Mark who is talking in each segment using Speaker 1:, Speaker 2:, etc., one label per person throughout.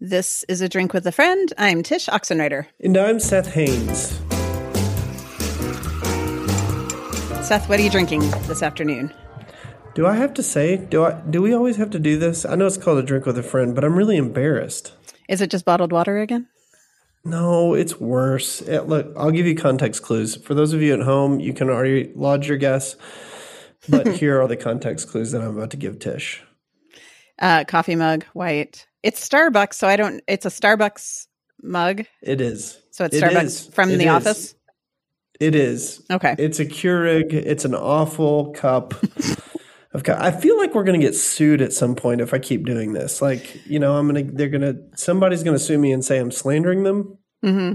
Speaker 1: This is a drink with a friend. I'm Tsh Oxenreider.
Speaker 2: And I'm Seth Haines.
Speaker 1: Seth, what are you drinking this afternoon?
Speaker 2: Do I have to say? Do I? Do we always have to do this? I know it's called a drink with a friend, but I'm really embarrassed.
Speaker 1: Is it just bottled water again?
Speaker 2: No, it's worse. It, look, I'll give you context clues. For those of you at home, you can already lodge your guess. But here are the context clues that I'm about to give Tish.
Speaker 1: Uh, coffee mug, white. It's Starbucks, so I don't. It's a Starbucks mug.
Speaker 2: It is.
Speaker 1: So it's Starbucks
Speaker 2: is.
Speaker 1: from
Speaker 2: It
Speaker 1: the
Speaker 2: is.
Speaker 1: office.
Speaker 2: It is.
Speaker 1: Okay.
Speaker 2: It's a Keurig. It's an awful cup. I feel like we're going to get sued at some point if I keep doing this. Like, you know, I'm going to, they're going to, somebody's going to sue me and say I'm slandering them.
Speaker 1: hmm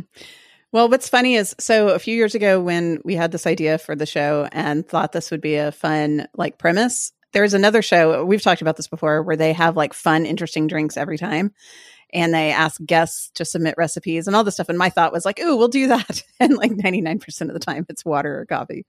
Speaker 1: Well, what's funny is so a few years ago when we had this idea for the show and thought this would be a fun like premise, there's another show we've talked about this before where they have like fun, interesting drinks every time. And they ask guests to submit recipes and all this stuff. And my thought was like, "Ooh, we'll do that." And like 99% of the time, it's water or coffee.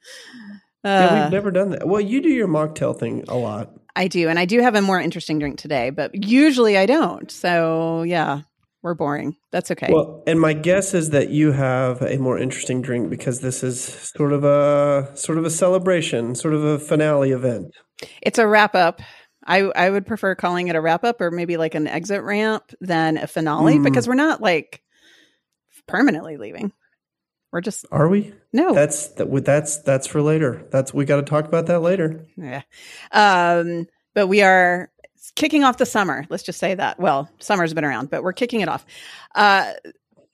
Speaker 2: yeah,
Speaker 1: Uh,
Speaker 2: we've never done that. Well, you do your mocktail thing a lot.
Speaker 1: I do, and I do have a more interesting drink today, but usually I don't. So yeah, we're boring. That's okay.
Speaker 2: Well, and my guess is that you have a more interesting drink because this is sort of a sort of a celebration, sort of a finale event.
Speaker 1: It's a wrap up. I I would prefer calling it a wrap up or maybe like an exit ramp than a finale
Speaker 2: Mm.
Speaker 1: because we're not like permanently leaving. We're just
Speaker 2: Are we?
Speaker 1: no.
Speaker 2: That's that. That's that's for later. That's we got to talk about that later.
Speaker 1: yeah. Um but we are kicking off the summer. Let's just say that. Well, summer's been around, but we're kicking it off. Uh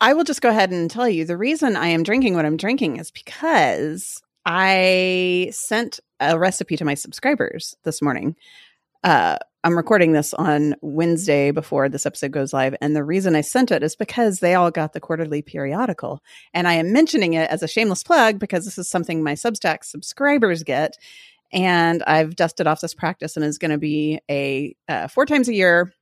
Speaker 1: I will just go ahead and tell you the reason I am drinking what I'm drinking is because I sent a recipe to my subscribers this morning. Uh, I'm recording this on Wednesday before this episode goes live. And the reason I sent it is because they all got the quarterly periodical. And I am mentioning it as a shameless plug because this is something my Substack subscribers get. And I've dusted off this practice and is going to be a uh, four times a year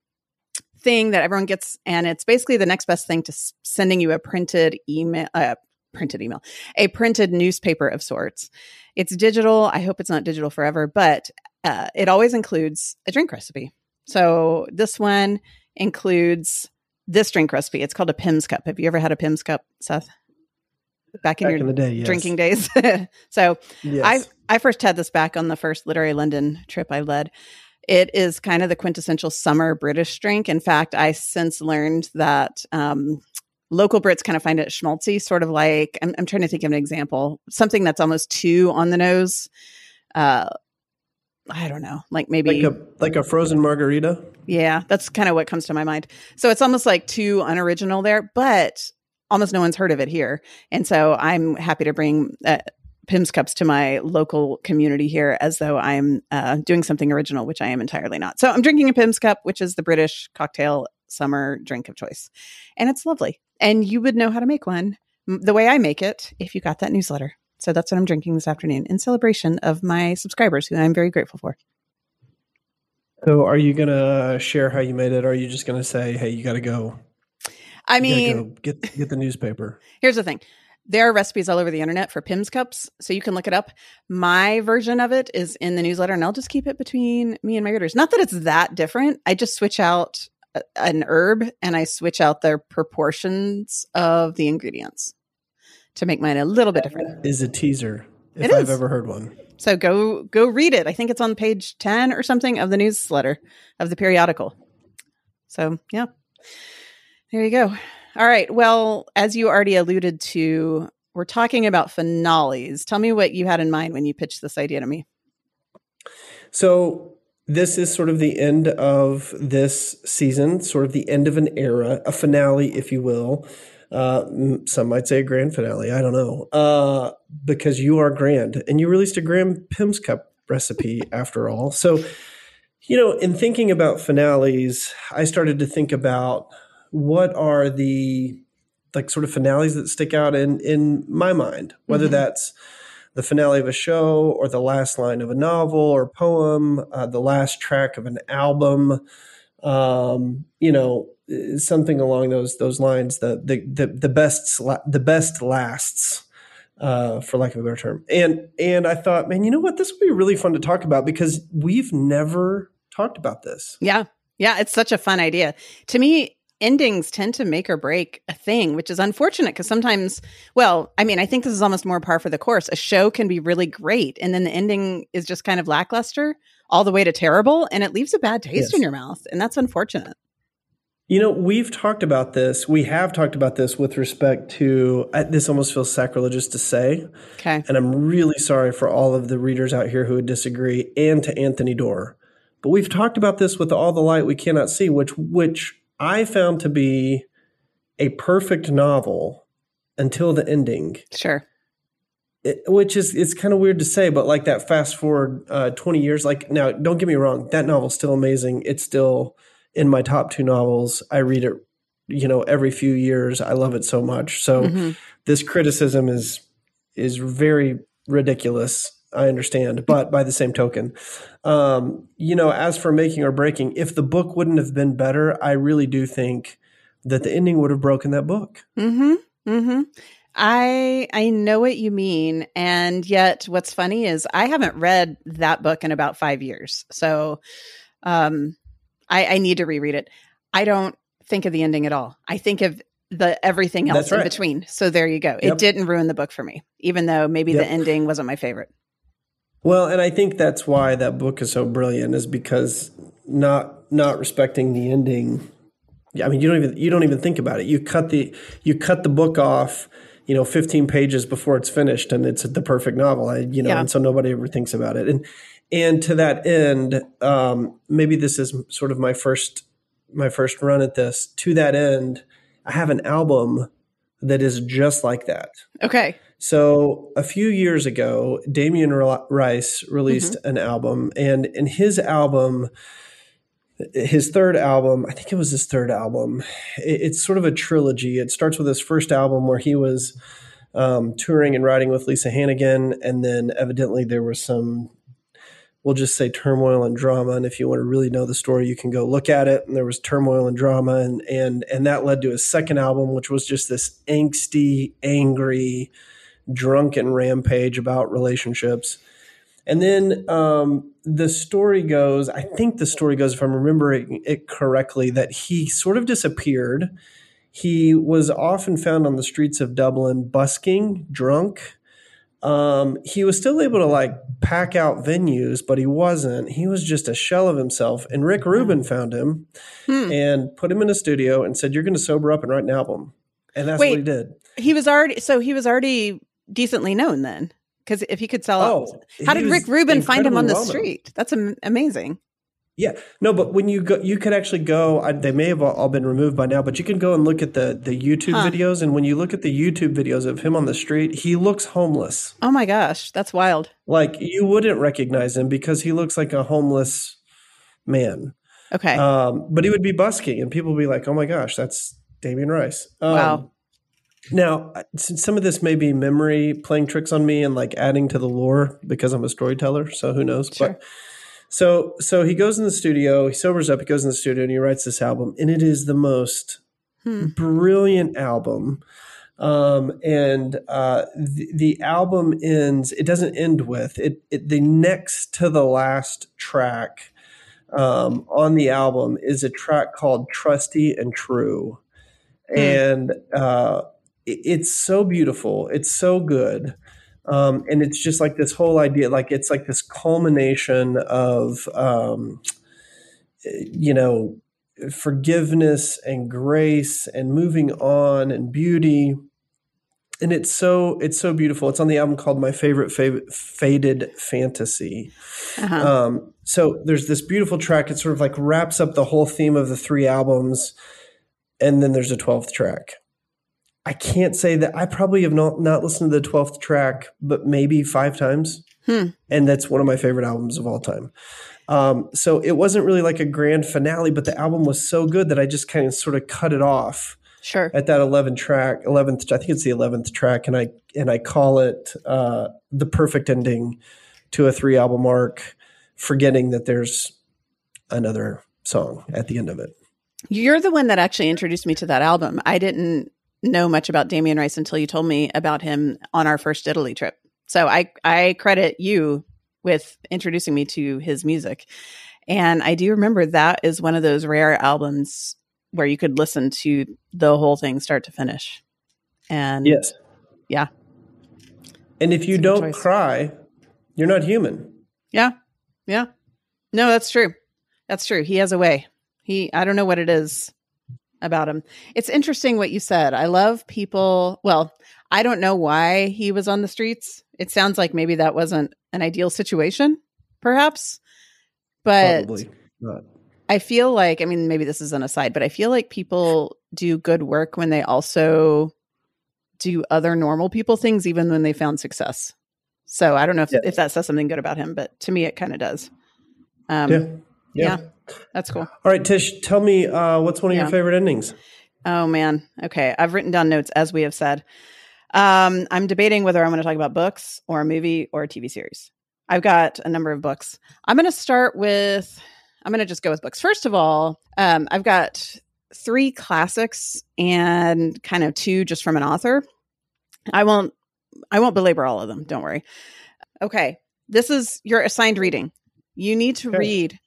Speaker 1: thing that everyone gets. And it's basically the next best thing to s- sending you a printed email, uh, printed email, a printed newspaper of sorts. It's digital. I hope it's not digital forever, but uh, it always includes a drink recipe. So this one includes this drink recipe. It's called a Pimm's cup. Have you ever had a Pimm's cup, Seth? Back in
Speaker 2: Back
Speaker 1: your
Speaker 2: in day, yes.
Speaker 1: drinking days. so
Speaker 2: Yes.
Speaker 1: I I first had this back on the first Literary London trip I led. It is kind of the quintessential summer British drink. In fact, I since learned that um, local Brits kind of find it schmaltzy, sort of like I'm, I'm trying to think of an example, something that's almost too on the nose. Uh, I don't know, like maybe
Speaker 2: like a like a frozen margarita.
Speaker 1: yeah, that's kind of what comes to my mind. So it's almost like too unoriginal there, but almost no one's heard of it here. And so I'm happy to bring uh, Pimm's cups to my local community here as though I'm uh, doing something original, which I am entirely not. So I'm drinking a Pimm's cup, which is the British cocktail summer drink of choice. And it's lovely. And you would know how to make one the way I make it if you got that newsletter. So that's what I'm drinking this afternoon in celebration of my subscribers, who I'm very grateful for.
Speaker 2: So, are you gonna share how you made it? Or are you just gonna say, "Hey, you got to go"?
Speaker 1: I mean,
Speaker 2: go get get the newspaper.
Speaker 1: Here's the thing. There are recipes all over the internet for Pimm's cups, so you can look it up. My version of it is in the newsletter, and I'll just keep it between me and my readers. Not that it's that different. I just switch out a- an herb and I switch out the proportions of the ingredients to make mine a little bit different.
Speaker 2: Is a teaser if
Speaker 1: It
Speaker 2: I've
Speaker 1: is.
Speaker 2: ever heard one.
Speaker 1: So go go read it. I think it's on page 10 or something of the newsletter of the periodical. So, yeah. There you go. All right. Well, as you already alluded to, we're talking about finales. Tell me what you had in mind when you pitched this idea to me.
Speaker 2: So this is sort of the end of this season, sort of the end of an era, a finale, if you will. Uh, some might say a grand finale. I don't know. Uh, because you are grand, and you released a grand Pimm's Cup recipe after all. So, you know, in thinking about finales, I started to think about what are the like sort of finales that stick out in in my mind, whether
Speaker 1: Mhm.
Speaker 2: that's the finale of a show or the last line of a novel or poem, uh, the last track of an album, um, you know, something along those those lines. The the the, the best the best lasts, uh, for lack of a better term. And and I thought, man, you know what? This would be really fun to talk about because we've never talked about this.
Speaker 1: Yeah. Yeah. It's such a fun idea. To me, endings tend to make or break a thing, which is unfortunate because sometimes, well, I mean, I think this is almost more par for the course. A show can be really great, and then the ending is just kind of lackluster all the way to terrible, and it leaves a bad taste yes. in your mouth, and that's unfortunate.
Speaker 2: You know, we've talked about this. We have talked about this with respect to uh, this almost feels sacrilegious to say.
Speaker 1: Okay.
Speaker 2: And I'm really sorry for all of the readers out here who would disagree and to Anthony Doerr. But we've talked about this with all the light we cannot see, which which I found to be a perfect novel until the ending.
Speaker 1: Sure.
Speaker 2: It, which is it's kind of weird to say, but like that fast forward uh, twenty years, like now, don't get me wrong, that novel's still amazing. It's still in my top two novels. I read it, you know, every few years. I love it so much. So mm-hmm. this criticism is is very ridiculous I understand. But by the same token, um, you know, as for making or breaking, if the book wouldn't have been better, I really do think that the ending would have broken that book.
Speaker 1: Hmm. Hmm. I I know what you mean, and yet what's funny is I haven't read that book in about five years, so um, I, I need to reread it. I don't think of the ending at all. I think of the everything else right. in between. So there you go. Yep. It didn't ruin the book for me, even though maybe yep. the ending wasn't my favorite.
Speaker 2: Well, and I think that's why that book is so brilliant is because not not respecting the ending. I mean, you don't even you don't even think about it. You cut the you cut the book off, you know, 15 pages before it's finished and it's the perfect novel. I, you know, yeah. and so nobody ever thinks about it. And and to that end, um, maybe this is sort of my first my first run at this. To that end, I have an album that is just like that.
Speaker 1: Okay.
Speaker 2: So a few years ago, Damien Rice released mm-hmm. an album, and in his album, his third album, I think it was his third album. it's sort of a trilogy. It starts with his first album where he was um, touring and writing with Lisa Hannigan, and then evidently there was some, we'll just say turmoil and drama. And if you want to really know the story, you can go look at it. And there was turmoil and drama, and and and that led to his second album, which was just this angsty, angry drunken rampage about relationships. And then um, the story goes, I think the story goes, if I'm remembering it correctly, that he sort of disappeared. He was often found on the streets of Dublin busking, drunk. Um, he was still able to like pack out venues, but he wasn't. He was just a shell of himself. And Rick Rubin found him hmm. and put him in a studio and said, You're going to sober up and write an album. And that's Wait, what he did.
Speaker 1: He was already, so he was already decently known then. Because if he could sell oh, out, how did Rick Rubin find him on the street? That's amazing.
Speaker 2: Yeah, no, but when you go, you could actually go. I, they may have all been removed by now, but you can go and look at the the YouTube huh. videos. And when you look at the YouTube videos of him on the street, he looks homeless.
Speaker 1: Oh my gosh, that's wild!
Speaker 2: Like you wouldn't recognize him because he looks like a homeless man.
Speaker 1: Okay,
Speaker 2: um, but he would be busking, and people would be like, "Oh my gosh, that's Damien Rice." Um,
Speaker 1: wow.
Speaker 2: Now, some of this may be memory playing tricks on me and like adding to the lore because I'm a storyteller. So who knows? Sure. But so so he goes in the studio, he sobers up, he goes in the studio, and he writes this album, and it is the most hmm. brilliant album. Um, and uh, the, the album ends. It doesn't end with it, it. The next to the last track um, on the album is a track called "Trusty and True," hmm. and uh, it's so beautiful. It's so good. Um, and it's just like this whole idea, like it's like this culmination of, um, you know, forgiveness and grace and moving on and beauty. And it's so it's so beautiful. It's on the album called My Favorite Fav- Faded Fantasy. Uh-huh. Um, so there's this beautiful track. It sort of like wraps up the whole theme of the three albums, and then there's a twelfth track. I can't say that I probably have not not listened to the twelfth track, but maybe five times, hmm. and that's one of my favorite albums of all time. Um, so it wasn't really like a grand finale, but the album was so good that I just kind of sort of cut it off.
Speaker 1: Sure.
Speaker 2: At that 11 track, 11th, I think it's the 11th track, and I and I call it uh, the perfect ending to a three album arc, forgetting that there's another song at the end of it.
Speaker 1: You're the one that actually introduced me to that album. I didn't know much about Damien Rice until you told me about him on our first Italy trip. So I I credit you with introducing me to his music. And I do remember that is one of those rare albums where you could listen to the whole thing start to finish. And
Speaker 2: Yes.
Speaker 1: yeah,
Speaker 2: And if you don't
Speaker 1: choice.
Speaker 2: cry, you're not human.
Speaker 1: yeah, yeah. No, that's true. That's true. He has a way. He, I don't know what it is about him. It's interesting what you said. I love people. Well, I don't know why he was on the streets. It sounds like maybe that wasn't an ideal situation, perhaps. But
Speaker 2: Probably not.
Speaker 1: I feel like, I mean, maybe this is an aside, but I feel like people do good work when they also do other normal people things, even when they found success. So I don't know if,
Speaker 2: Yes.
Speaker 1: if that says something good about him, but to me, it kind of does. Um,
Speaker 2: Yeah. Yeah.
Speaker 1: yeah. That's cool.
Speaker 2: All right, Tsh, tell me uh, what's one of
Speaker 1: Yeah.
Speaker 2: your favorite endings?
Speaker 1: Oh man. Okay. I've written down notes as we have said. Um, I'm debating whether I'm going to talk about books or a movie or a TV series. I've got a number of books. I'm going to start with, I'm going to just go with books. First of all, um, I've got three classics and kind of two just from an author. I won't, I won't belabor all of them. Don't worry. Okay. This is your assigned reading. You need to
Speaker 2: Okay.
Speaker 1: read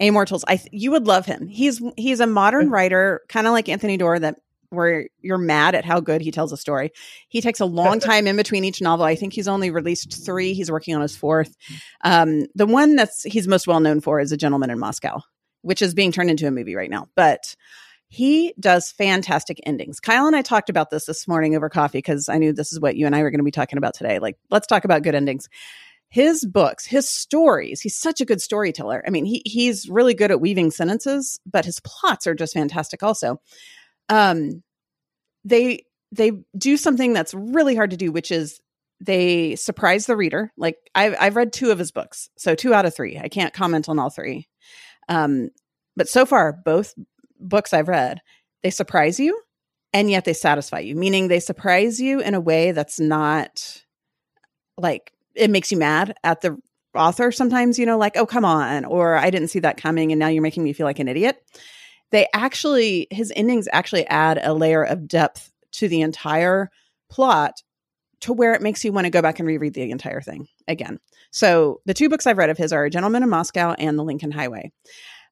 Speaker 1: Amor Towles. I th- you would love him. He's he's a modern writer, kind of like Anthony Doerr, that where you're mad at how good he tells a story. He takes a long time in between each novel. I think he's only released three. He's working on his fourth. Um, the one that's he's most well known for is A Gentleman in Moscow, which is being turned into a movie right now. But he does fantastic endings. Kyle and I talked about this this morning over coffee because I knew this is what you and I were going to be talking about today. Like, let's talk about good endings his books, his stories, he's such a good storyteller. I mean, he he's really good at weaving sentences, but his plots are just fantastic also. Um they they do something that's really hard to do, which is they surprise the reader. Like I've I've read two of his books, so two out of three. I can't comment on all three. Um, but so far, both books I've read, they surprise you and yet they satisfy you, meaning they surprise you in a way that's not like it makes you mad at the author sometimes, you know, like, oh, come on, or I didn't see that coming and now you're making me feel like an idiot. They actually, his endings actually add a layer of depth to the entire plot to where it makes you want to go back and reread the entire thing again. So the two books I've read of his are A Gentleman in Moscow and The Lincoln Highway.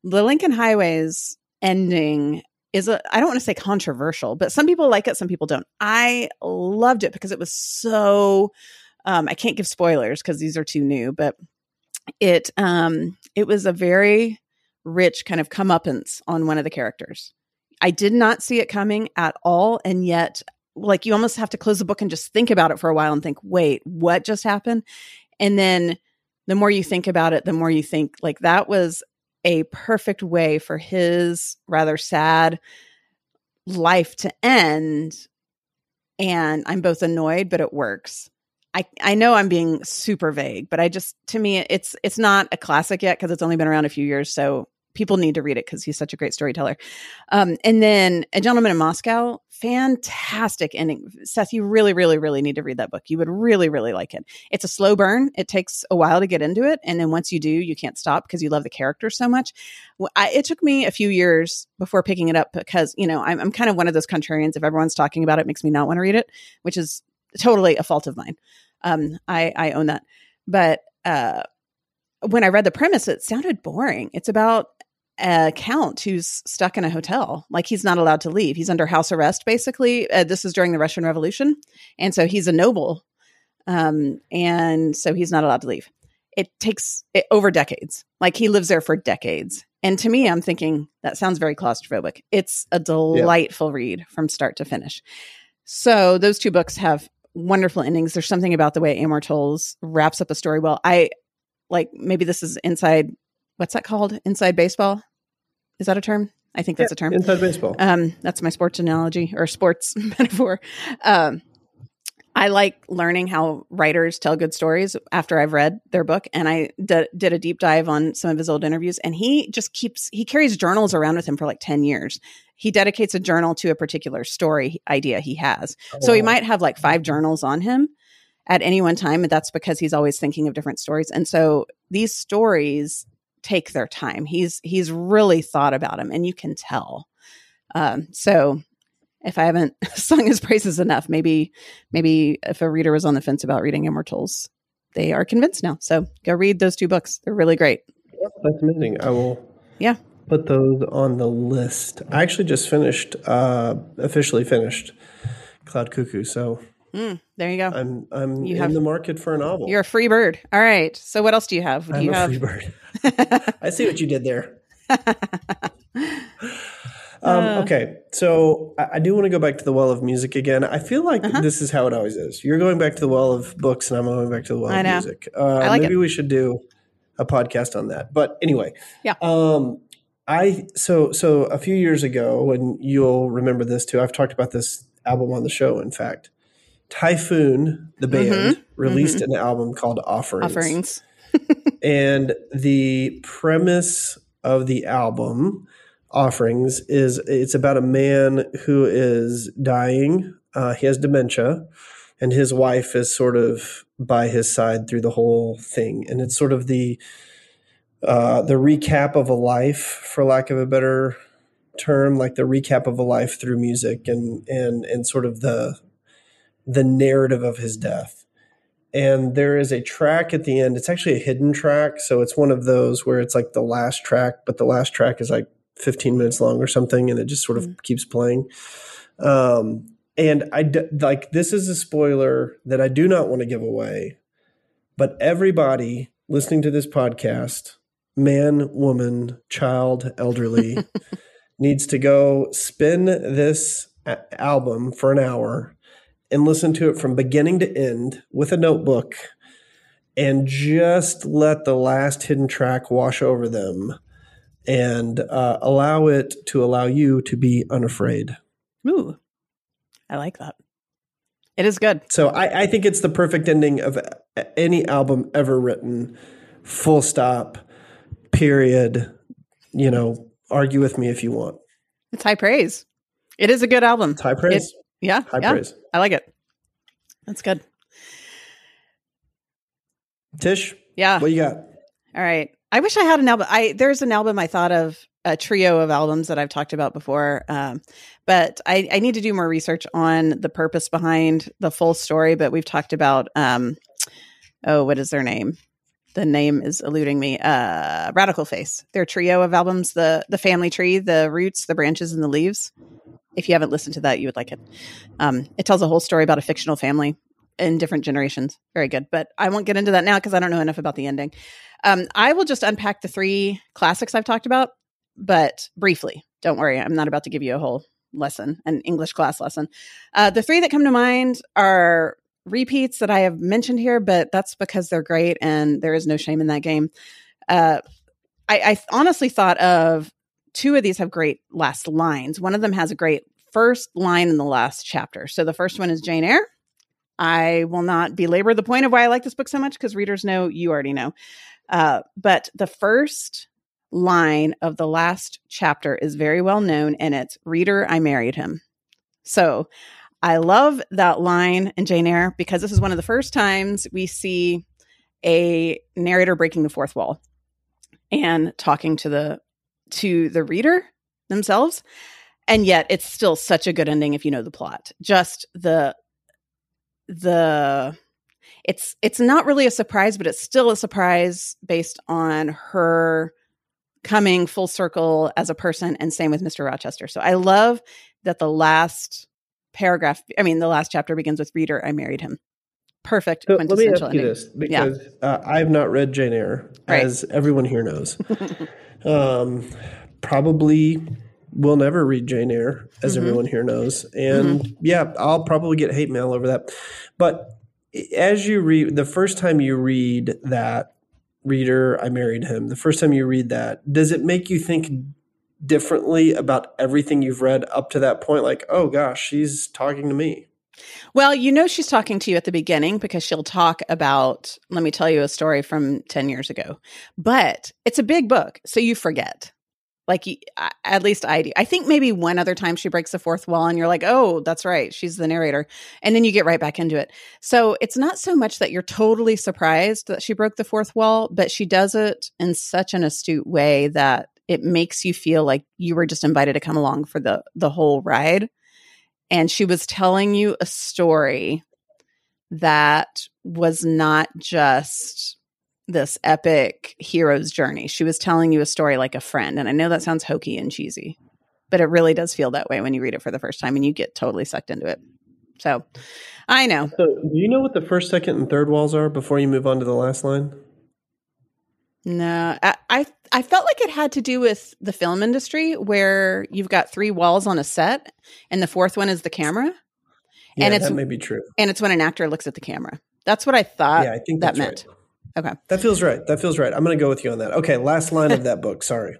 Speaker 1: The Lincoln Highway's ending is a I don't want to say controversial, but some people like it, some people don't. I loved it because it was so um I can't give spoilers because these are too new, but it um it was a very rich kind of comeuppance on one of the characters. I did not see it coming at all, and yet like you almost have to close the book and just think about it for a while and think, wait, what just happened? And then the more you think about it, the more you think like that was a perfect way for his rather sad life to end. And I'm both annoyed, but it works. I, I know I'm being super vague, but I just to me it's it's not a classic yet because it's only been around a few years. So people need to read it because he's such a great storyteller. Um, and then A Gentleman in Moscow, fantastic ending. Seth, you really, really, really need to read that book. You would really, really like it. It's a slow burn. It takes a while to get into it. And then once you do, you can't stop because you love the characters so much. Well, I, it took me a few years before picking it up because, you know, I'm, I'm kind of one of those contrarians. If everyone's talking about it, it makes me not want to read it, which is totally a fault of mine. Um, I, I own that. But uh, when I read the premise, it sounded boring. It's about a count who's stuck in a hotel. Like he's not allowed to leave. He's under house arrest basically. Uh, this is during the russian revolution. And so he's a noble um, and so he's not allowed to leave. It takes it over decades. Like he lives there for decades. And to me i'm thinking that sounds very claustrophobic. It's a delightful read from start to finish. So those two books have wonderful endings there's something about the way Amor Towles wraps up a story well i like maybe this is inside what's that called? Inside baseball? Is that a term? I think that's
Speaker 2: Yeah,
Speaker 1: a term.
Speaker 2: Inside baseball.
Speaker 1: Um, that's my sports analogy or sports metaphor. Um, I like learning how writers tell good stories after I've read their book, and I d- did a deep dive on some of his old interviews. And he just keeps he carries journals around with him for like ten years. He dedicates a journal to a particular story idea he has. So he
Speaker 2: Oh.
Speaker 1: might have like five journals on him at any one time, and that's because he's always thinking of different stories. And so these stories take their time. He's he's really thought about them, and you can tell. Um, so if I haven't sung his praises enough, maybe maybe if a reader was on the fence about reading Amor Towles, they are convinced now. So go read those two books; they're really great.
Speaker 2: That's amazing. I will.
Speaker 1: Yeah.
Speaker 2: put those on the list. I actually just finished, uh, officially finished Cloud Cuckoo. So
Speaker 1: Mm, there you go.
Speaker 2: I'm I'm
Speaker 1: You
Speaker 2: in
Speaker 1: have-
Speaker 2: the market for a novel.
Speaker 1: You're a free bird. All right. So what else do you have? Do
Speaker 2: I'm
Speaker 1: you
Speaker 2: a
Speaker 1: have?
Speaker 2: free bird. I see what you did there. Um,
Speaker 1: Uh.
Speaker 2: okay, so I, I do want to go back to the well of music again. I feel like
Speaker 1: Uh-huh.
Speaker 2: this is how it always is. You're going back to the well of books, and I'm going back to the well
Speaker 1: I
Speaker 2: of
Speaker 1: know.
Speaker 2: music. Uh,
Speaker 1: I like
Speaker 2: maybe
Speaker 1: it.
Speaker 2: we should do a podcast on that. But anyway,
Speaker 1: Yeah.
Speaker 2: Um, I so so a few years ago, and you'll remember this too. I've talked about this album on the show. In fact, Typhoon, the band, released an album called Offerings.
Speaker 1: Mm-hmm. Offerings.
Speaker 2: And the premise of the album, Offerings, is it's about a man who is dying. Uh, he has dementia, and his wife is sort of by his side through the whole thing. And it's sort of the uh, the recap of a life, for lack of a better term, like the recap of a life through music, and and and sort of the the narrative of his death and there is a track at the end. It's actually a hidden track, so it's one of those where it's like the last track, but the last track is like 15 minutes long or something, and it just sort of keeps playing. Um, and I d- like this is a spoiler that I do not want to give away, but everybody listening to this podcast, man, woman, child, elderly, needs to go spin this a- album for an hour and listen to it from beginning to end with a notebook and just let the last hidden track wash over them and uh, allow it to allow you to be unafraid.
Speaker 1: Ooh, I like that. It is good.
Speaker 2: So I, I think it's the perfect ending of any album ever written. Full stop, period. You know, argue with me if you want.
Speaker 1: It's high praise. It is a good album.
Speaker 2: It's high praise.
Speaker 1: Yeah.
Speaker 2: high
Speaker 1: yeah.
Speaker 2: praise.
Speaker 1: I like it. That's good.
Speaker 2: Tsh,
Speaker 1: Yeah.
Speaker 2: what you got?
Speaker 1: All right. I wish I had an album. I there's an album I thought of a trio of albums that I've talked about before, um, but I, I need to do more research on the purpose behind the full story. But we've talked about um, oh, what is their name? The name is eluding me. Uh, Radical Face. Their trio of albums, the the family tree, the roots, the branches, and the leaves. If you haven't listened to that, you would like it. Um, it tells a whole story about a fictional family in different generations. Very good. But I won't get into that now because I don't know enough about the ending. Um, I will just unpack the three classics I've talked about, but briefly. Don't worry, I'm not about to give you a whole lesson, an English class lesson. Uh, the three that come to mind are repeats that I have mentioned here, but that's because they're great and there is no shame in that game. Uh, I, I honestly thought of two of these have great last lines. One of them has a great first line in the last chapter. So the first one is Jane Eyre. I will not belabor the point of why I like this book so much because readers know you already know. Uh, but the first line of the last chapter is very well known, and it's Reader, I married him. So I love that line in Jane Eyre because this is one of the first times we see a narrator breaking the fourth wall and talking to the to the reader themselves and yet it's still such a good ending if you know the plot just the the it's it's not really a surprise but it's still a surprise based on her coming full circle as a person and same with Mr. Rochester. So I love that the last paragraph I mean the last chapter begins with reader I married him. Perfect
Speaker 2: So let me
Speaker 1: quintessential
Speaker 2: ask you
Speaker 1: ending.
Speaker 2: this because uh, I have not read Jane Eyre,
Speaker 1: Right.
Speaker 2: as everyone here knows. um, probably will never read Jane Eyre, as
Speaker 1: Mhm.
Speaker 2: everyone here knows. And yeah, I'll probably get hate mail over that. But as you read, the first time you read that reader, I married him, the first time you read that, does it make you think differently about everything you've read up to that point? Like, oh gosh, she's talking to me.
Speaker 1: Well, you know she's talking to you at the beginning because she'll talk about, let me tell you a story from 10 years ago. But it's a big book, so you forget. Like at least I do. I think maybe one other time she breaks the fourth wall and you're like, "Oh, that's right. She's the narrator." And then you get right back into it. So, it's not so much that you're totally surprised that she broke the fourth wall, but she does it in such an astute way that it makes you feel like you were just invited to come along for the the whole ride and she was telling you a story that was not just this epic hero's journey. She was telling you a story like a friend. And I know that sounds hokey and cheesy, but it really does feel that way when you read it for the first time and you get totally sucked into it. So I know.
Speaker 2: So, do you know what the first, second, and third walls are before you move on to the last line?
Speaker 1: No, I, I, I felt like it had to do with the film industry where you've got three walls on a set, and the fourth one is the camera.
Speaker 2: Yeah,
Speaker 1: and it's
Speaker 2: that may be true.
Speaker 1: and it's when an actor looks at the camera. That's what I thought.
Speaker 2: yeah, I think
Speaker 1: that meant.
Speaker 2: right.
Speaker 1: Okay.
Speaker 2: That feels right. That feels right. I'm going to go with you on that. Okay, last line of that book. Sorry.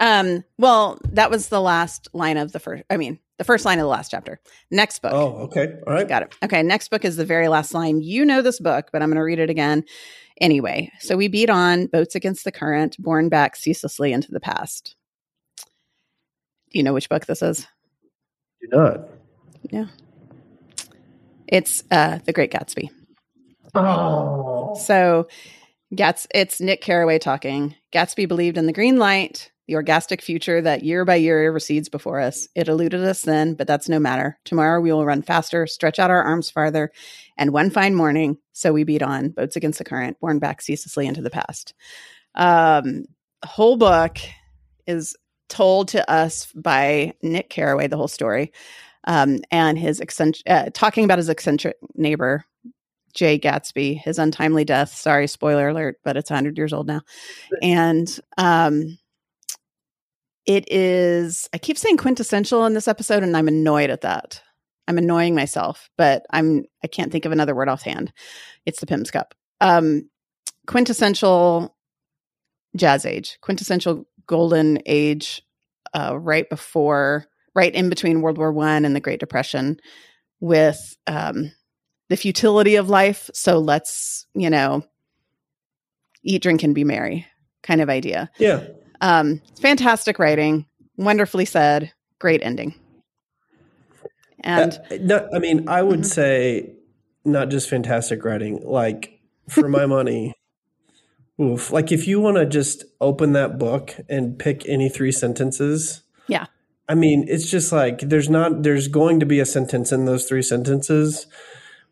Speaker 1: Um. Well, that was the last line of the first. I mean, the first line of the last chapter. Next book.
Speaker 2: Oh, okay. All right.
Speaker 1: Got it. Okay. Next book is the very last line. You know this book, but I'm going to read it again anyway. So we beat on boats against the current, borne back ceaselessly into the past. Do you know which book this is?
Speaker 2: Do not. Yeah.
Speaker 1: It's uh, The Great Gatsby.
Speaker 2: Oh.
Speaker 1: So, Gats, it's Nick Carraway talking. Gatsby believed in the green light, the orgastic future that year by year recedes before us. It eluded us then, but that's no matter. Tomorrow we will run faster, stretch out our arms farther, and one fine morning, so we beat on, boats against the current, borne back ceaselessly into the past. Um, whole book is told to us by Nick Carraway, the whole story, um, and his eccentric, uh, talking about his eccentric neighbor, Jay Gatsby, his untimely death. Sorry, spoiler alert, but it's 100 years old now. And um, it is, I keep saying quintessential in this episode, and I'm annoyed at that. I'm annoying myself, but I'm, I can't think of another word offhand. It's the Pimm's Cup. Um, quintessential jazz age, quintessential golden age, uh, right before, right in between World War One and the Great Depression with, um, the futility of life. So let's, you know, eat, drink, and be merry kind of idea.
Speaker 2: Yeah.
Speaker 1: Um, fantastic writing, wonderfully said, great ending. And
Speaker 2: Uh, no, I mean, I would
Speaker 1: Mhm.
Speaker 2: say not just fantastic writing, like for my money. Oof. Like if you want to just open that book and pick any three sentences.
Speaker 1: Yeah.
Speaker 2: I mean, it's just like there's not there's going to be a sentence in those three sentences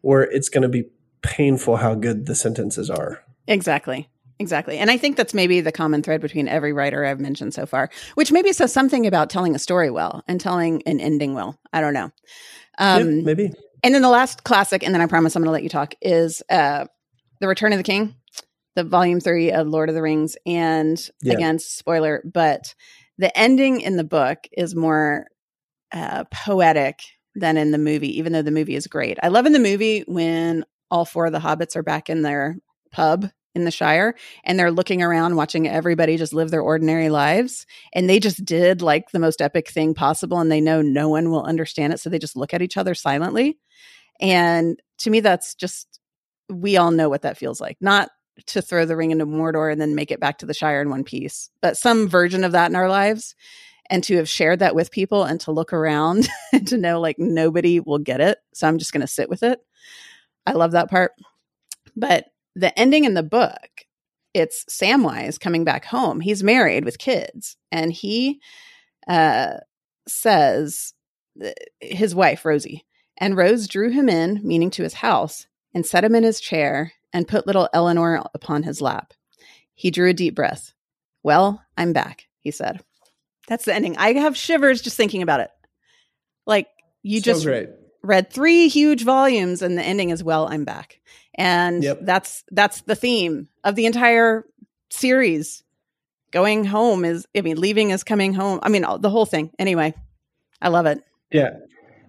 Speaker 2: where it's going to be painful how good the sentences are.
Speaker 1: exactly. Exactly. And I think that's maybe the common thread between every writer I've mentioned so far, which maybe says something about telling a story well and telling an ending well. I don't know. Um,
Speaker 2: yeah, maybe.
Speaker 1: And then the last classic, and then I promise I'm going to let you talk, is uh, The Return of the King, the volume three of Lord of the Rings. And
Speaker 2: Yeah.
Speaker 1: again, spoiler, but the ending in the book is more uh, poetic than in the movie, even though the movie is great. I love in the movie when all four of the hobbits are back in their pub in the Shire and they're looking around watching everybody just live their ordinary lives. And they just did like the most epic thing possible and they know no one will understand it. So they just look at each other silently. And to me, that's just, we all know what that feels like. Not to throw the ring into Mordor and then make it back to the Shire in one piece, but some version of that in our lives. And to have shared that with people and to look around and to know like nobody will get it. So I'm just going to sit with it. I love that part. But the ending in the book, it's Samwise coming back home. He's married with kids, and he uh, says th- his wife Rosie, and Rose drew him in, meaning to his house, and set him in his chair and put little Elanor upon his lap. He drew a deep breath. Well, I'm back, he said. That's the ending. I have shivers just thinking about it. Like you
Speaker 2: so
Speaker 1: just
Speaker 2: great.
Speaker 1: read three huge volumes and the ending is well i'm back and
Speaker 2: Yep.
Speaker 1: that's that's the theme of the entire series going home is i mean leaving is coming home i mean the whole thing anyway i love it
Speaker 2: Yeah.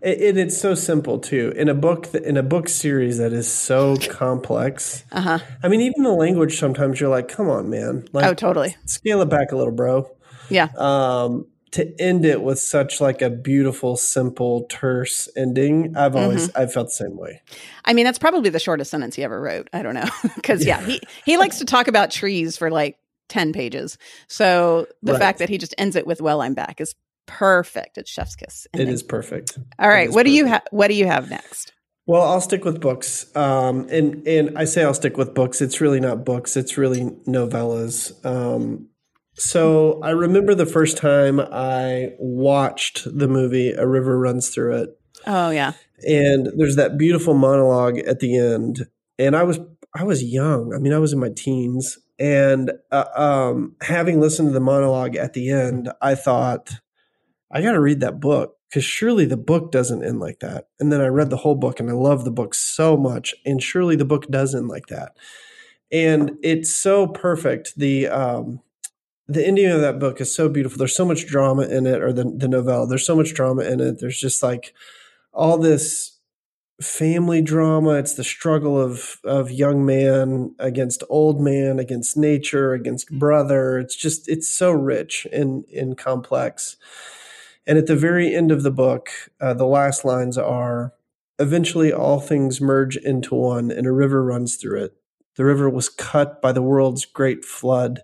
Speaker 2: It, it, it's so simple too. In a book, th- in a book series that is so complex.
Speaker 1: uh-huh
Speaker 2: I mean, even the language. Sometimes you're like, "Come on, man! Like,
Speaker 1: oh totally
Speaker 2: scale it back a little, bro."
Speaker 1: Yeah
Speaker 2: Um, to end it with such like a beautiful, simple, terse ending, I've always I've felt the same way.
Speaker 1: i mean that's probably the shortest sentence he ever wrote i don't know because yeah he he likes to talk about trees for like 10 pages so the
Speaker 2: Right.
Speaker 1: fact that he just ends it with well i'm back is perfect it's chef's kiss
Speaker 2: It
Speaker 1: ending.
Speaker 2: is perfect.
Speaker 1: all right what do you have what do you have next
Speaker 2: Well, I'll stick with books. Um, and and I say I'll stick with books. It's really not books. It's really novellas. Um, so I remember the first time I watched the movie A River Runs Through It.
Speaker 1: oh yeah
Speaker 2: and there's that beautiful monologue at the end and i was I was young. I mean, I was in my teens, and uh, um, having listened to the monologue at the end, I thought I got to read that book because surely the book doesn't end like that. And then I read the whole book, and I love the book so much, and surely the book does end like that. And it's so perfect. The um, the ending of that book is so beautiful. There's so much drama in it, or the the novella. There's so much drama in it. There's just like all this family drama. It's the struggle of of young man against old man, against nature, against brother. It's just it's so rich and and complex. And at the very end of the book, uh, the last lines are: "Eventually, all things merge into one, and a river runs through it. The river was cut by the world's great flood,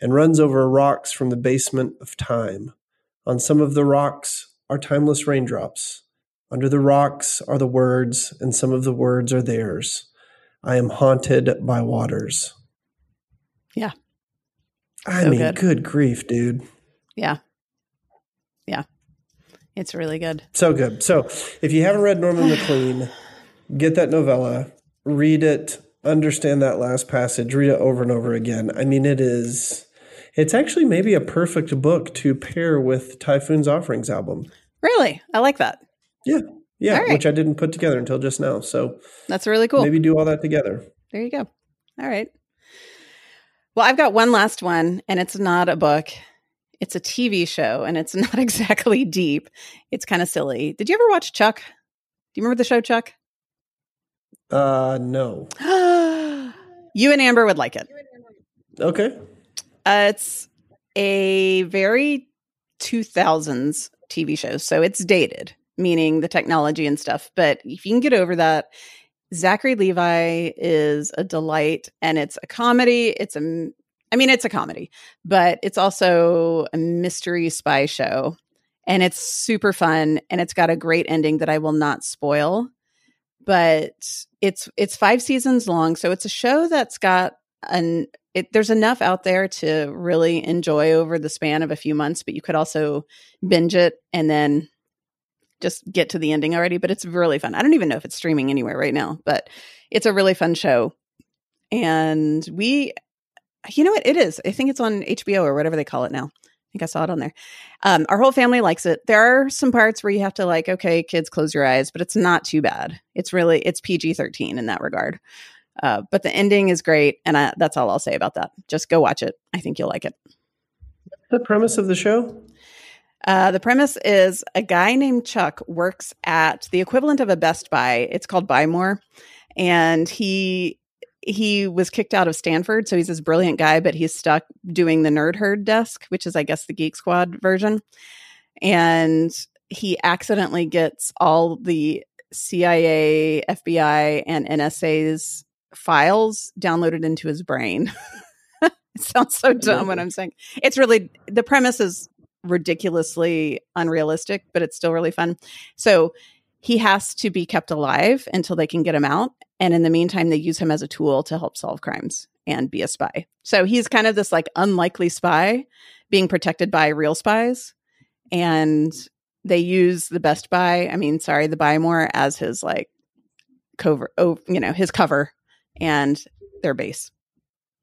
Speaker 2: and runs over rocks from the basement of time. On some of the rocks are timeless raindrops." Under the rocks are the words, and some of the words are theirs. I am haunted by waters.
Speaker 1: Yeah.
Speaker 2: I
Speaker 1: So
Speaker 2: mean,
Speaker 1: good.
Speaker 2: good. grief, dude.
Speaker 1: Yeah. Yeah. It's really good.
Speaker 2: So good. So if you haven't read Norman McLean, get that novella, read it, understand that last passage, read it over and over again. I mean, it is, it's actually maybe a perfect book to pair with Typhoon's Offerings album.
Speaker 1: Really? I like that.
Speaker 2: Yeah. Yeah.
Speaker 1: Right.
Speaker 2: Which I didn't put together until just now. So
Speaker 1: That's really cool.
Speaker 2: maybe do all that together.
Speaker 1: There you go. All right. Well, I've got one last one, and it's not a book. It's a TV show, and it's not exactly deep. It's kind of silly. Did you ever watch Chuck? Do you remember the show Chuck?
Speaker 2: Uh, no.
Speaker 1: you and Amber would like it.
Speaker 2: Okay.
Speaker 1: Uh, it's a very 2000s TV show, so it's dated, meaning the technology and stuff. But if you can get over that, Zachary Levi is a delight, and it's a comedy. It's a, I mean, it's a comedy, but it's also a mystery spy show, and it's super fun, and it's got a great ending that I will not spoil. But it's it's five seasons long, so it's a show that's got an it, there's enough out there to really enjoy over the span of a few months, but you could also binge it and then just get to the ending already. But it's really fun. I don't even know if it's streaming anywhere right now, but it's a really fun show. And we, you know what? It is. I think it's on HBO or whatever they call it now. I think I saw it on there. Um, our whole family likes it. There are some parts where you have to like, okay, kids, close your eyes, but it's not too bad. It's really it's PG thirteen in that regard. Uh, but the ending is great, and I, that's all I'll say about that. Just go watch it. I think you'll like it.
Speaker 2: The premise of the show?
Speaker 1: Uh, the premise is a guy named Chuck works at the equivalent of a Best Buy. It's called Buy More, and he he was kicked out of Stanford, so he's this brilliant guy, but he's stuck doing the Nerd Herd desk, which is, I guess, the Geek Squad version. And he accidentally gets all the CIA, FBI, and NSA's files downloaded into his brain. it sounds so dumb when I'm saying it's really the premise is ridiculously unrealistic, but it's still really fun. So he has to be kept alive until they can get him out. And in the meantime, they use him as a tool to help solve crimes and be a spy. So he's kind of this like unlikely spy being protected by real spies. And they use the Best Buy, I mean, sorry, the Buy More as his like cover, oh, you know, his cover and their base.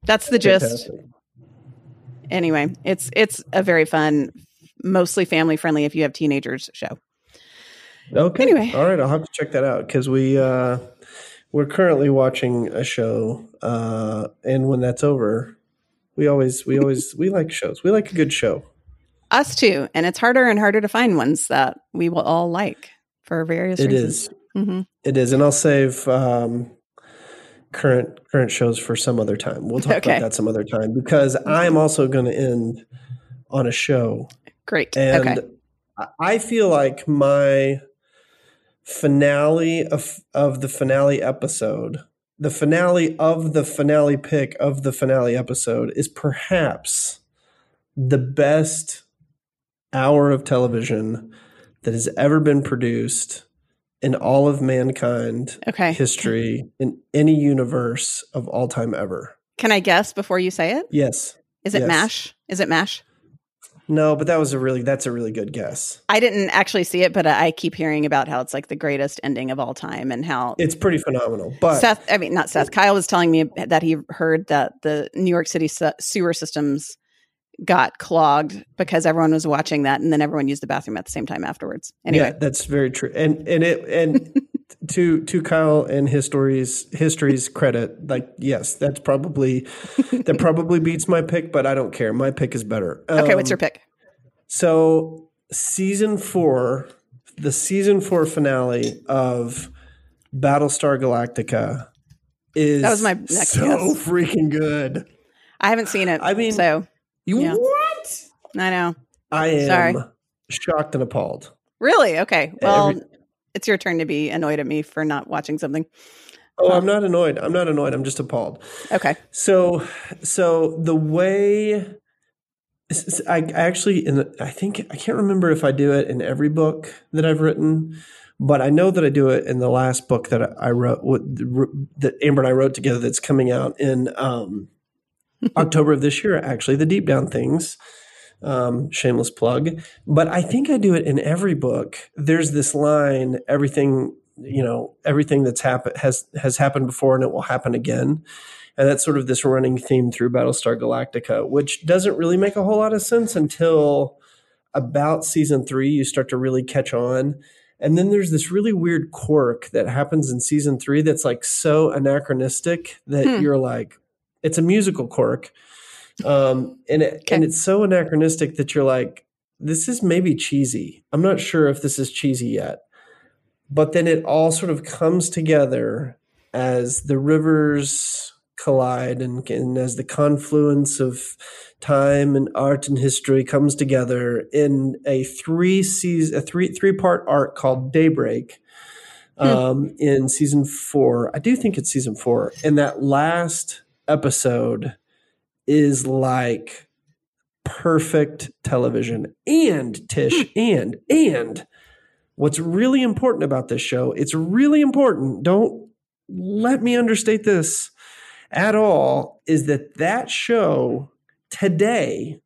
Speaker 1: That's the gist.
Speaker 2: Fantastic.
Speaker 1: Anyway, it's it's a very fun, mostly family friendly if you have teenagers show.
Speaker 2: Okay.
Speaker 1: Anyway.
Speaker 2: All right. I'll have to check that out because we, uh, we're currently watching a show. Uh, and when that's over, we always, we always, we like shows. We like a good show.
Speaker 1: Us too, and it's harder and harder to find ones that we will all like for various
Speaker 2: It
Speaker 1: reasons.
Speaker 2: is.
Speaker 1: hmm
Speaker 2: It is. And I'll save, um, current current shows for some other time. We'll talk
Speaker 1: Okay.
Speaker 2: about that some other time because I'm also going to end on a show
Speaker 1: Great.
Speaker 2: And
Speaker 1: okay.
Speaker 2: I feel like my finale of of the finale episode, the finale of the finale pick of the finale episode is perhaps the best hour of television that has ever been produced in all of mankind
Speaker 1: Okay.
Speaker 2: history in any universe of all time ever.
Speaker 1: Can I guess before you say it?
Speaker 2: Yes.
Speaker 1: Is it
Speaker 2: Yes.
Speaker 1: MASH? Is it MASH?
Speaker 2: No, but that was a really that's a really good guess.
Speaker 1: I didn't actually see it, but I keep hearing about how it's like the greatest ending of all time and how
Speaker 2: It's pretty phenomenal. But
Speaker 1: Seth, I mean, not Seth, Kyle was telling me that he heard that the New York City sewer systems got clogged because everyone was watching that and then everyone used the bathroom at the same time afterwards. Anyway,
Speaker 2: yeah, that's very true. And and it and to to Kyle and his stories history's credit, like yes, that's probably that probably beats my pick, but I don't care. My pick is better.
Speaker 1: okay, what's
Speaker 2: Um,
Speaker 1: your pick?
Speaker 2: So season four, the season four finale of Battlestar Galactica is
Speaker 1: That was my next
Speaker 2: so
Speaker 1: guess.
Speaker 2: freaking good.
Speaker 1: I haven't seen it.
Speaker 2: I mean-
Speaker 1: so
Speaker 2: You
Speaker 1: Yeah.
Speaker 2: what?
Speaker 1: I know.
Speaker 2: I am
Speaker 1: Sorry.
Speaker 2: shocked and appalled.
Speaker 1: Really? Okay. Well,
Speaker 2: Every-
Speaker 1: it's your turn to be annoyed at me for not watching something.
Speaker 2: Oh, I'm not annoyed. I'm not annoyed. I'm just appalled.
Speaker 1: Okay.
Speaker 2: So, so the way I actually, in the, I think I can't remember if I do it in every book that I've written, but I know that I do it in the last book that I wrote, that Amber and I wrote together. That's coming out in um, October of this year. Actually, the Deep Down Things. Um, shameless plug, but I think I do it in every book. There's this line: everything, you know, everything that's happened has has happened before, and it will happen again. And that's sort of this running theme through Battlestar Galactica, which doesn't really make a whole lot of sense until about season three. You start to really catch on. And then there's this really weird quirk that happens in season three that's like so anachronistic that
Speaker 1: Hmm.
Speaker 2: you're like, it's a musical quirk. Um, and it, and it's so anachronistic that you're like, this is maybe cheesy. I'm not sure if this is cheesy yet. But then it all sort of comes together as the rivers collide and, and as the confluence of time and art and history comes together in a three season a three three part arc called Daybreak
Speaker 1: Hmm.
Speaker 2: um, in season four. I do think it's season four. And that last episode is like perfect television. And Tsh, hmm. and and what's really important about this show, it's really important. Don't let me understate this at all, is that that show today,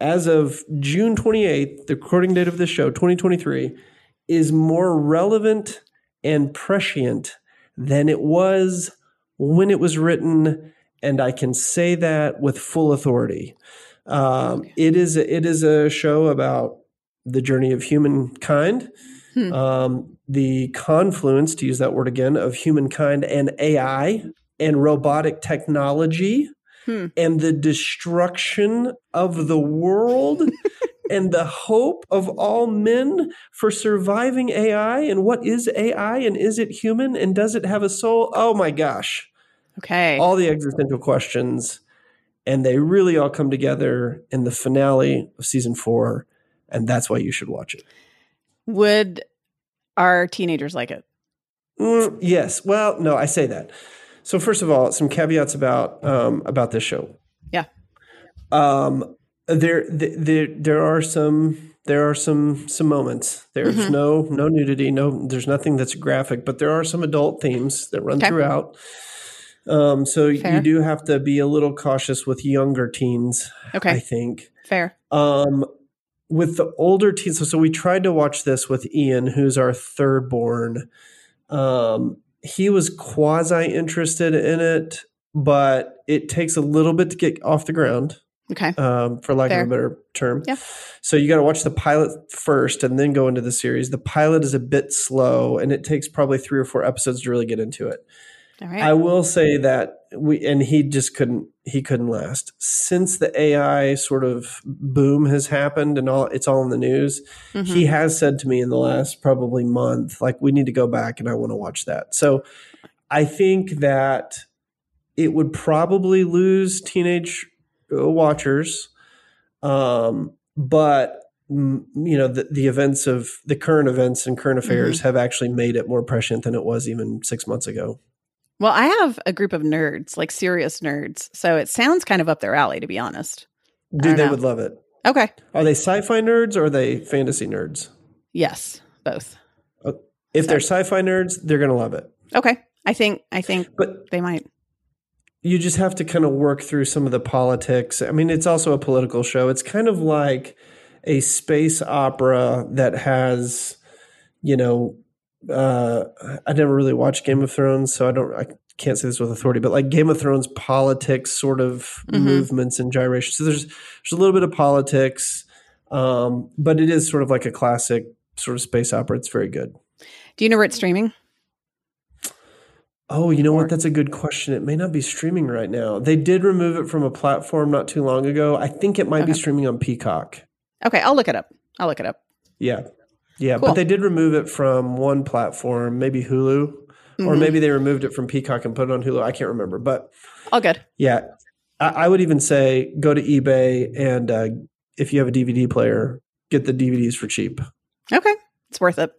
Speaker 2: as of June 28th, the recording date of this show, 2023, is more relevant and prescient than it was when it was written. And I can say that with full authority. Um, it is it is a show about the journey of humankind,
Speaker 1: Hmm.
Speaker 2: um, the confluence, to use that word again, of humankind and AI and robotic technology,
Speaker 1: Hmm.
Speaker 2: and the destruction of the world. And the hope of all men for surviving AI, and what is AI, and is it human, and does it have a soul? Oh my gosh
Speaker 1: Okay.
Speaker 2: all the existential questions, and they really all come together in the finale of season four, and that's why you should watch it.
Speaker 1: Would our teenagers like it?
Speaker 2: Mm, yes, well, no, I say that. So first of all, some caveats about um, about this show.
Speaker 1: Yeah.
Speaker 2: Um, there, there, there are some. There are some some moments. There's
Speaker 1: Mhm.
Speaker 2: no no nudity. No, there's nothing that's graphic, but there are some adult themes that run
Speaker 1: Okay.
Speaker 2: throughout. Um, so
Speaker 1: Fair.
Speaker 2: you do have to be a little cautious with younger teens.
Speaker 1: Okay.
Speaker 2: I think.
Speaker 1: Fair.
Speaker 2: Um, with the older teens, so, so we tried to watch this with Ian, who's our third born. Um, he was quasi interested in it, but it takes a little bit to get off the ground,
Speaker 1: Okay.
Speaker 2: um, for lack
Speaker 1: Fair.
Speaker 2: of a better term.
Speaker 1: Yeah.
Speaker 2: So you got to watch the pilot first and then go into the series. The pilot is a bit slow, and it takes probably three or four episodes to really get into it.
Speaker 1: All right.
Speaker 2: I will say that we and he just couldn't he couldn't last since the AI sort of boom has happened and all it's all in the news.
Speaker 1: Mhm.
Speaker 2: He has said to me in the last probably month, like we need to go back and I want to watch that. So I think that it would probably lose teenage uh, watchers, um, but mm, you know the, the events of the current events and current affairs have actually made it more prescient than it was even six months ago.
Speaker 1: Well, I have a group of nerds, like serious nerds. So it sounds kind of up their alley, to be honest.
Speaker 2: Dude, they
Speaker 1: know.
Speaker 2: would love it.
Speaker 1: Okay.
Speaker 2: Are they sci-fi nerds or are they fantasy nerds?
Speaker 1: Yes, both.
Speaker 2: Oh, if they're sci-fi nerds, they're gonna love it.
Speaker 1: Okay. I think I think
Speaker 2: But
Speaker 1: they might.
Speaker 2: you just have to kind of work through some of the politics. I mean, it's also a political show. It's kind of like a space opera that has, you know, uh, I never really watched Game of Thrones, so I don't, I can't say this with authority, but like Game of Thrones politics sort of mm-hmm. movements and gyrations. So there's there's a little bit of politics, um, but it is sort of like a classic sort of space opera. It's very good.
Speaker 1: Do you know where it's streaming?
Speaker 2: Oh, you know what? That's a good question. It may not be streaming right now. They did remove it from a platform not too long ago. I think it might okay. be streaming on Peacock.
Speaker 1: Okay, I'll look it up. I'll look it up.
Speaker 2: Yeah. Yeah, cool. but they did remove it from one platform, maybe Hulu, mm-hmm. or maybe they removed it from Peacock and put it on Hulu. I can't remember, but
Speaker 1: all good.
Speaker 2: Yeah, I, I would even say go to eBay and uh, if you have a DVD player, get the DVDs for cheap.
Speaker 1: Okay, it's worth it.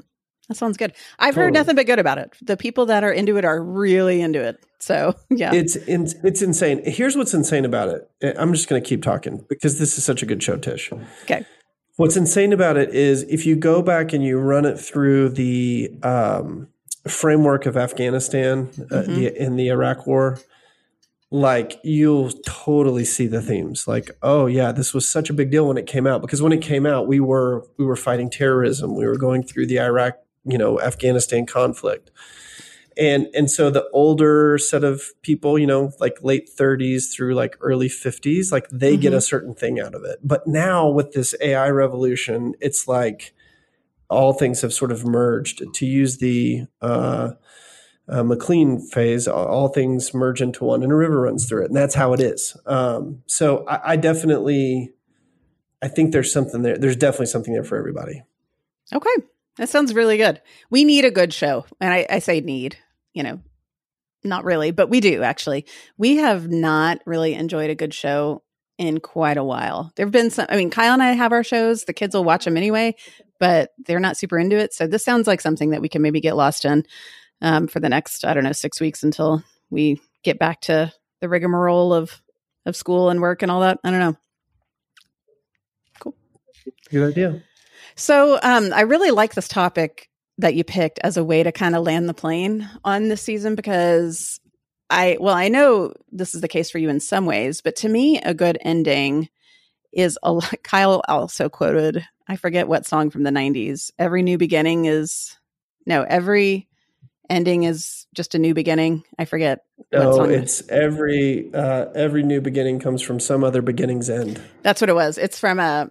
Speaker 1: That sounds good. I've totally. heard nothing but good about it. The people that are into it are really into it. So yeah,
Speaker 2: it's in, it's insane. Here's what's insane about it. I'm just going to keep talking because this is such a good show, Tsh.
Speaker 1: Okay.
Speaker 2: What's insane about it is if you go back and you run it through the um, framework of Afghanistan uh, mm-hmm. the, in the Iraq War, like you'll totally see the themes like oh yeah this was such a big deal when it came out because when it came out we were we were fighting terrorism we were going through the iraq you know Afghanistan conflict. And and so the older set of people, you know, like late 30s through like early 50s, like they mm-hmm. get a certain thing out of it. But now with this AI revolution, it's like all things have sort of merged. To use the uh, uh, Maclean phase, all things merge into one, and a river runs through it, and that's how it is. Um, so I, I definitely, I think there's something there. There's definitely something there for everybody.
Speaker 1: Okay, that sounds really good. We need a good show. And I, I say need, you know, not really, but we do actually. We have not really enjoyed a good show in quite a while. There have been some, I mean, Kyle and I have our shows. The kids will watch them anyway, but they're not super into it. So this sounds like something that we can maybe get lost in um, for the next, I don't know, six weeks until we get back to the rigmarole of, of school and work and all that. I don't know.
Speaker 2: Cool. Good idea.
Speaker 1: So um, I really like this topic that you picked as a way to kind of land the plane on this season because I, well, I know this is the case for you in some ways, but to me, a good ending is a Kyle also quoted, I forget what song from the 90s. Every new beginning is, no, every ending is just a new beginning. I forget.
Speaker 2: No, it's every uh, every new beginning comes from some other beginning's end.
Speaker 1: That's what it was. It's from a uh,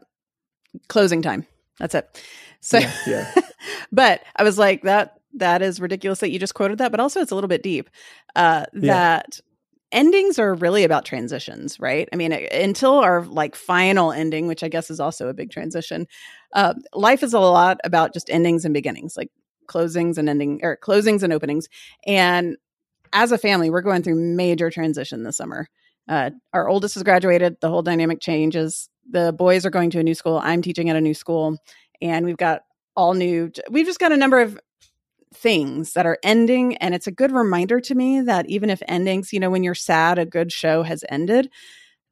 Speaker 1: closing time. That's it. So, yeah, yeah. but I was like, that that is ridiculous that you just quoted that, but also it's a little bit deep. Uh, that yeah. endings are really about transitions, right? I mean, until our like final ending, which I guess is also a big transition. Uh, life is a lot about just endings and beginnings, like closings and ending or closings and openings. And as a family, we're going through major transition this summer. Uh, our oldest has graduated. The whole dynamic changes the boys are going to a new school. I'm teaching at a new school, and we've got all new. We've just got a number of things that are ending, and it's a good reminder to me that even if endings, you know, when you're sad, a good show has ended.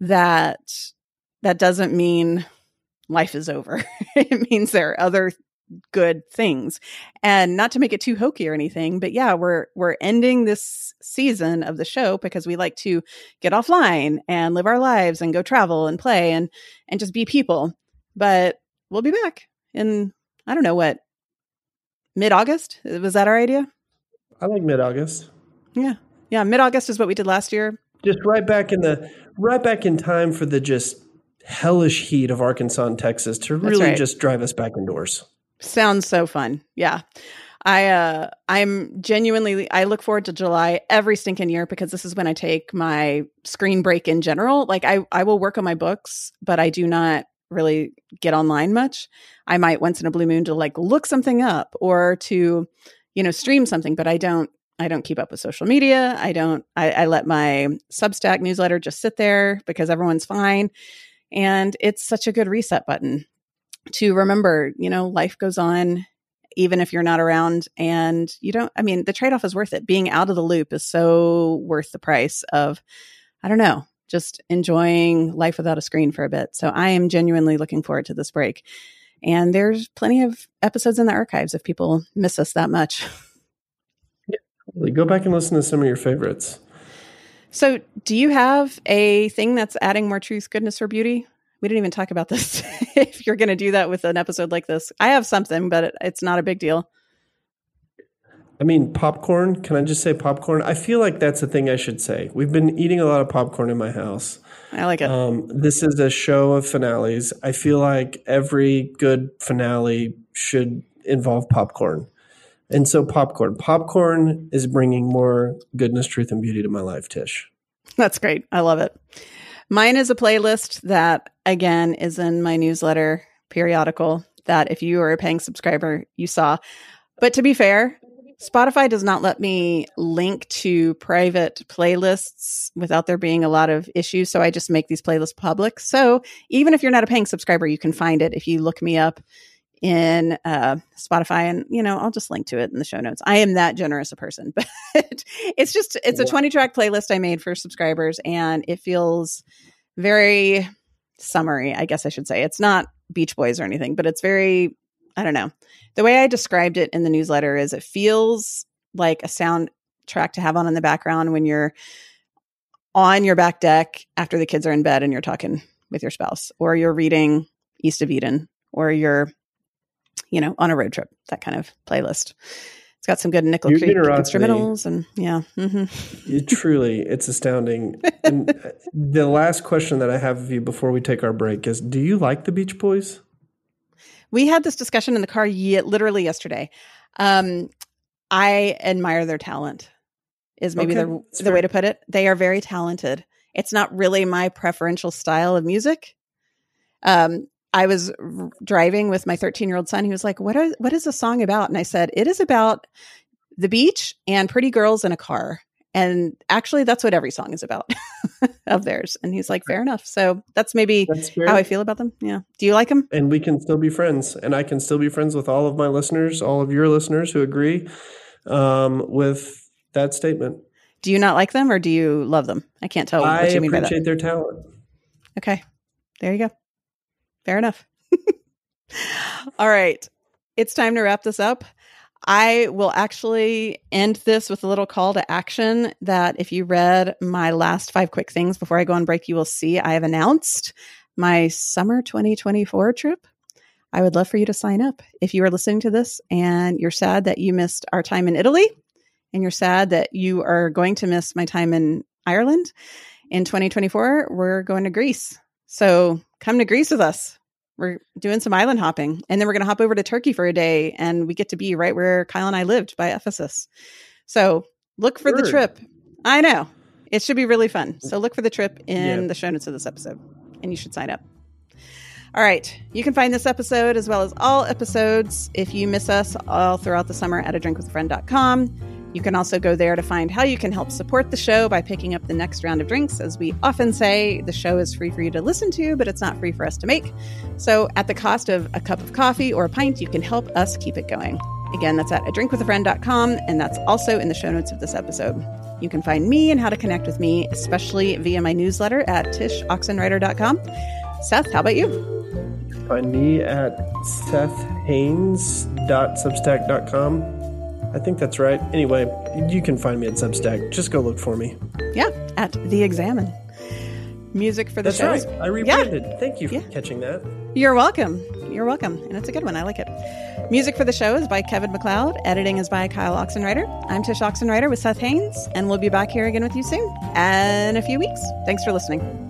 Speaker 1: That that doesn't mean life is over. it means there are other good things. And not to make it too hokey or anything, but yeah, we're we're ending this season of the show because we like to get offline and live our lives and go travel and play and and just be people. But we'll be back in I don't know what mid-August. Was that our idea?
Speaker 2: I like mid-August.
Speaker 1: Yeah. Yeah, mid-August is what we did last year.
Speaker 2: Just right back in the right back in time for the just hellish heat of Arkansas and Texas to really right. just drive us back indoors.
Speaker 1: Sounds so fun. Yeah. I uh I'm genuinely I look forward to July every stinking year because this is when I take my screen break in general. Like I I will work on my books, but I do not really get online much. I might once in a blue moon to like look something up or to you know stream something, but I don't I don't keep up with social media. I don't I, I let my Substack newsletter just sit there because everyone's fine. And it's such a good reset button to remember, you know, life goes on even if you're not around and you don't I mean, the trade-off is worth it. Being out of the loop is so worth the price of I don't know, just enjoying life without a screen for a bit. So I am genuinely looking forward to this break. And there's plenty of episodes in the archives if people miss us that much.
Speaker 2: Yeah, go back and listen to some of your favorites.
Speaker 1: So, do you have a thing that's adding more truth, goodness, or beauty? We didn't even talk about this. if you're going to do that with an episode like this, I have something, but it, it's not a big deal.
Speaker 2: I mean, popcorn. Can I just say popcorn? I feel like that's a thing I should say. We've been eating a lot of popcorn in my house.
Speaker 1: I like it.
Speaker 2: Um, this is a show of finales. I feel like every good finale should involve popcorn. And so, popcorn. Popcorn is bringing more goodness, truth, and beauty to my life, Tsh.
Speaker 1: That's great. I love it. Mine is a playlist that, again, is in my newsletter periodical that if you are a paying subscriber, you saw. But to be fair, Spotify does not let me link to private playlists without there being a lot of issues. So I just make these playlists public. So even if you're not a paying subscriber, you can find it if you look me up in uh, Spotify, and you know I'll just link to it in the show notes. I am that generous a person, but it's just it's a 20 track playlist I made for subscribers, and it feels very summery. I guess I should say it's not Beach Boys or anything, but it's very I don't know. The way I described it in the newsletter is it feels like a soundtrack to have on in the background when you're on your back deck after the kids are in bed and you're talking with your spouse, or you're reading East of Eden, or you're you know, on a road trip, that kind of playlist. It's got some good Nickel Creek instrumentals and yeah.
Speaker 2: Mm-hmm. it, truly, it's astounding. and uh, the last question that I have of you before we take our break is do you like the Beach Boys?
Speaker 1: We had this discussion in the car ye- literally yesterday. Um, I admire their talent, is maybe okay, the, the way to put it. They are very talented. It's not really my preferential style of music. Um, I was r- driving with my 13 year old son. He was like, "What are what is the song about?" And I said, "It is about the beach and pretty girls in a car." And actually, that's what every song is about of theirs. And he's like, "Fair enough." So that's maybe that's how I feel about them. Yeah. Do you like them?
Speaker 2: And we can still be friends, and I can still be friends with all of my listeners, all of your listeners who agree um, with that statement.
Speaker 1: Do you not like them, or do you love them? I can't tell.
Speaker 2: I what you mean appreciate their talent.
Speaker 1: Okay, there you go. Fair enough. All right. It's time to wrap this up. I will actually end this with a little call to action that if you read my last five quick things before I go on break, you will see I have announced my summer 2024 trip. I would love for you to sign up. If you are listening to this and you're sad that you missed our time in Italy and you're sad that you are going to miss my time in Ireland in 2024, we're going to Greece. So come to Greece with us. We're doing some island hopping, and then we're going to hop over to Turkey for a day, and we get to be right where Kyle and I lived by Ephesus. So look for the trip. I know it should be really fun. So look for the trip in yeah. the show notes of this episode, and you should sign up. All right. You can find this episode as well as all episodes if you miss us all throughout the summer at a drinkwithafriend.com. You can also go there to find how you can help support the show by picking up the next round of drinks. As we often say, the show is free for you to listen to, but it's not free for us to make. So, at the cost of a cup of coffee or a pint, you can help us keep it going. Again, that's at a drinkwithafriend.com, and that's also in the show notes of this episode. You can find me and how to connect with me, especially via my newsletter at tshoxenreider.com. Seth, how about you?
Speaker 2: Find me at sethhaines.substack.com. I think that's right. Anyway, you can find me at Substack. Just go look for me.
Speaker 1: Yeah, at The Examine. Music for the show.
Speaker 2: That's
Speaker 1: show.
Speaker 2: right. I rebranded. Yeah. Thank you for yeah. catching that.
Speaker 1: You're welcome. You're welcome. And it's a good one. I like it. Music for the show is by Kevin MacLeod. Editing is by Kyle Oxenreider. I'm Tsh Oxenreider with Seth Haines, and we'll be back here again with you soon in a few weeks. Thanks for listening.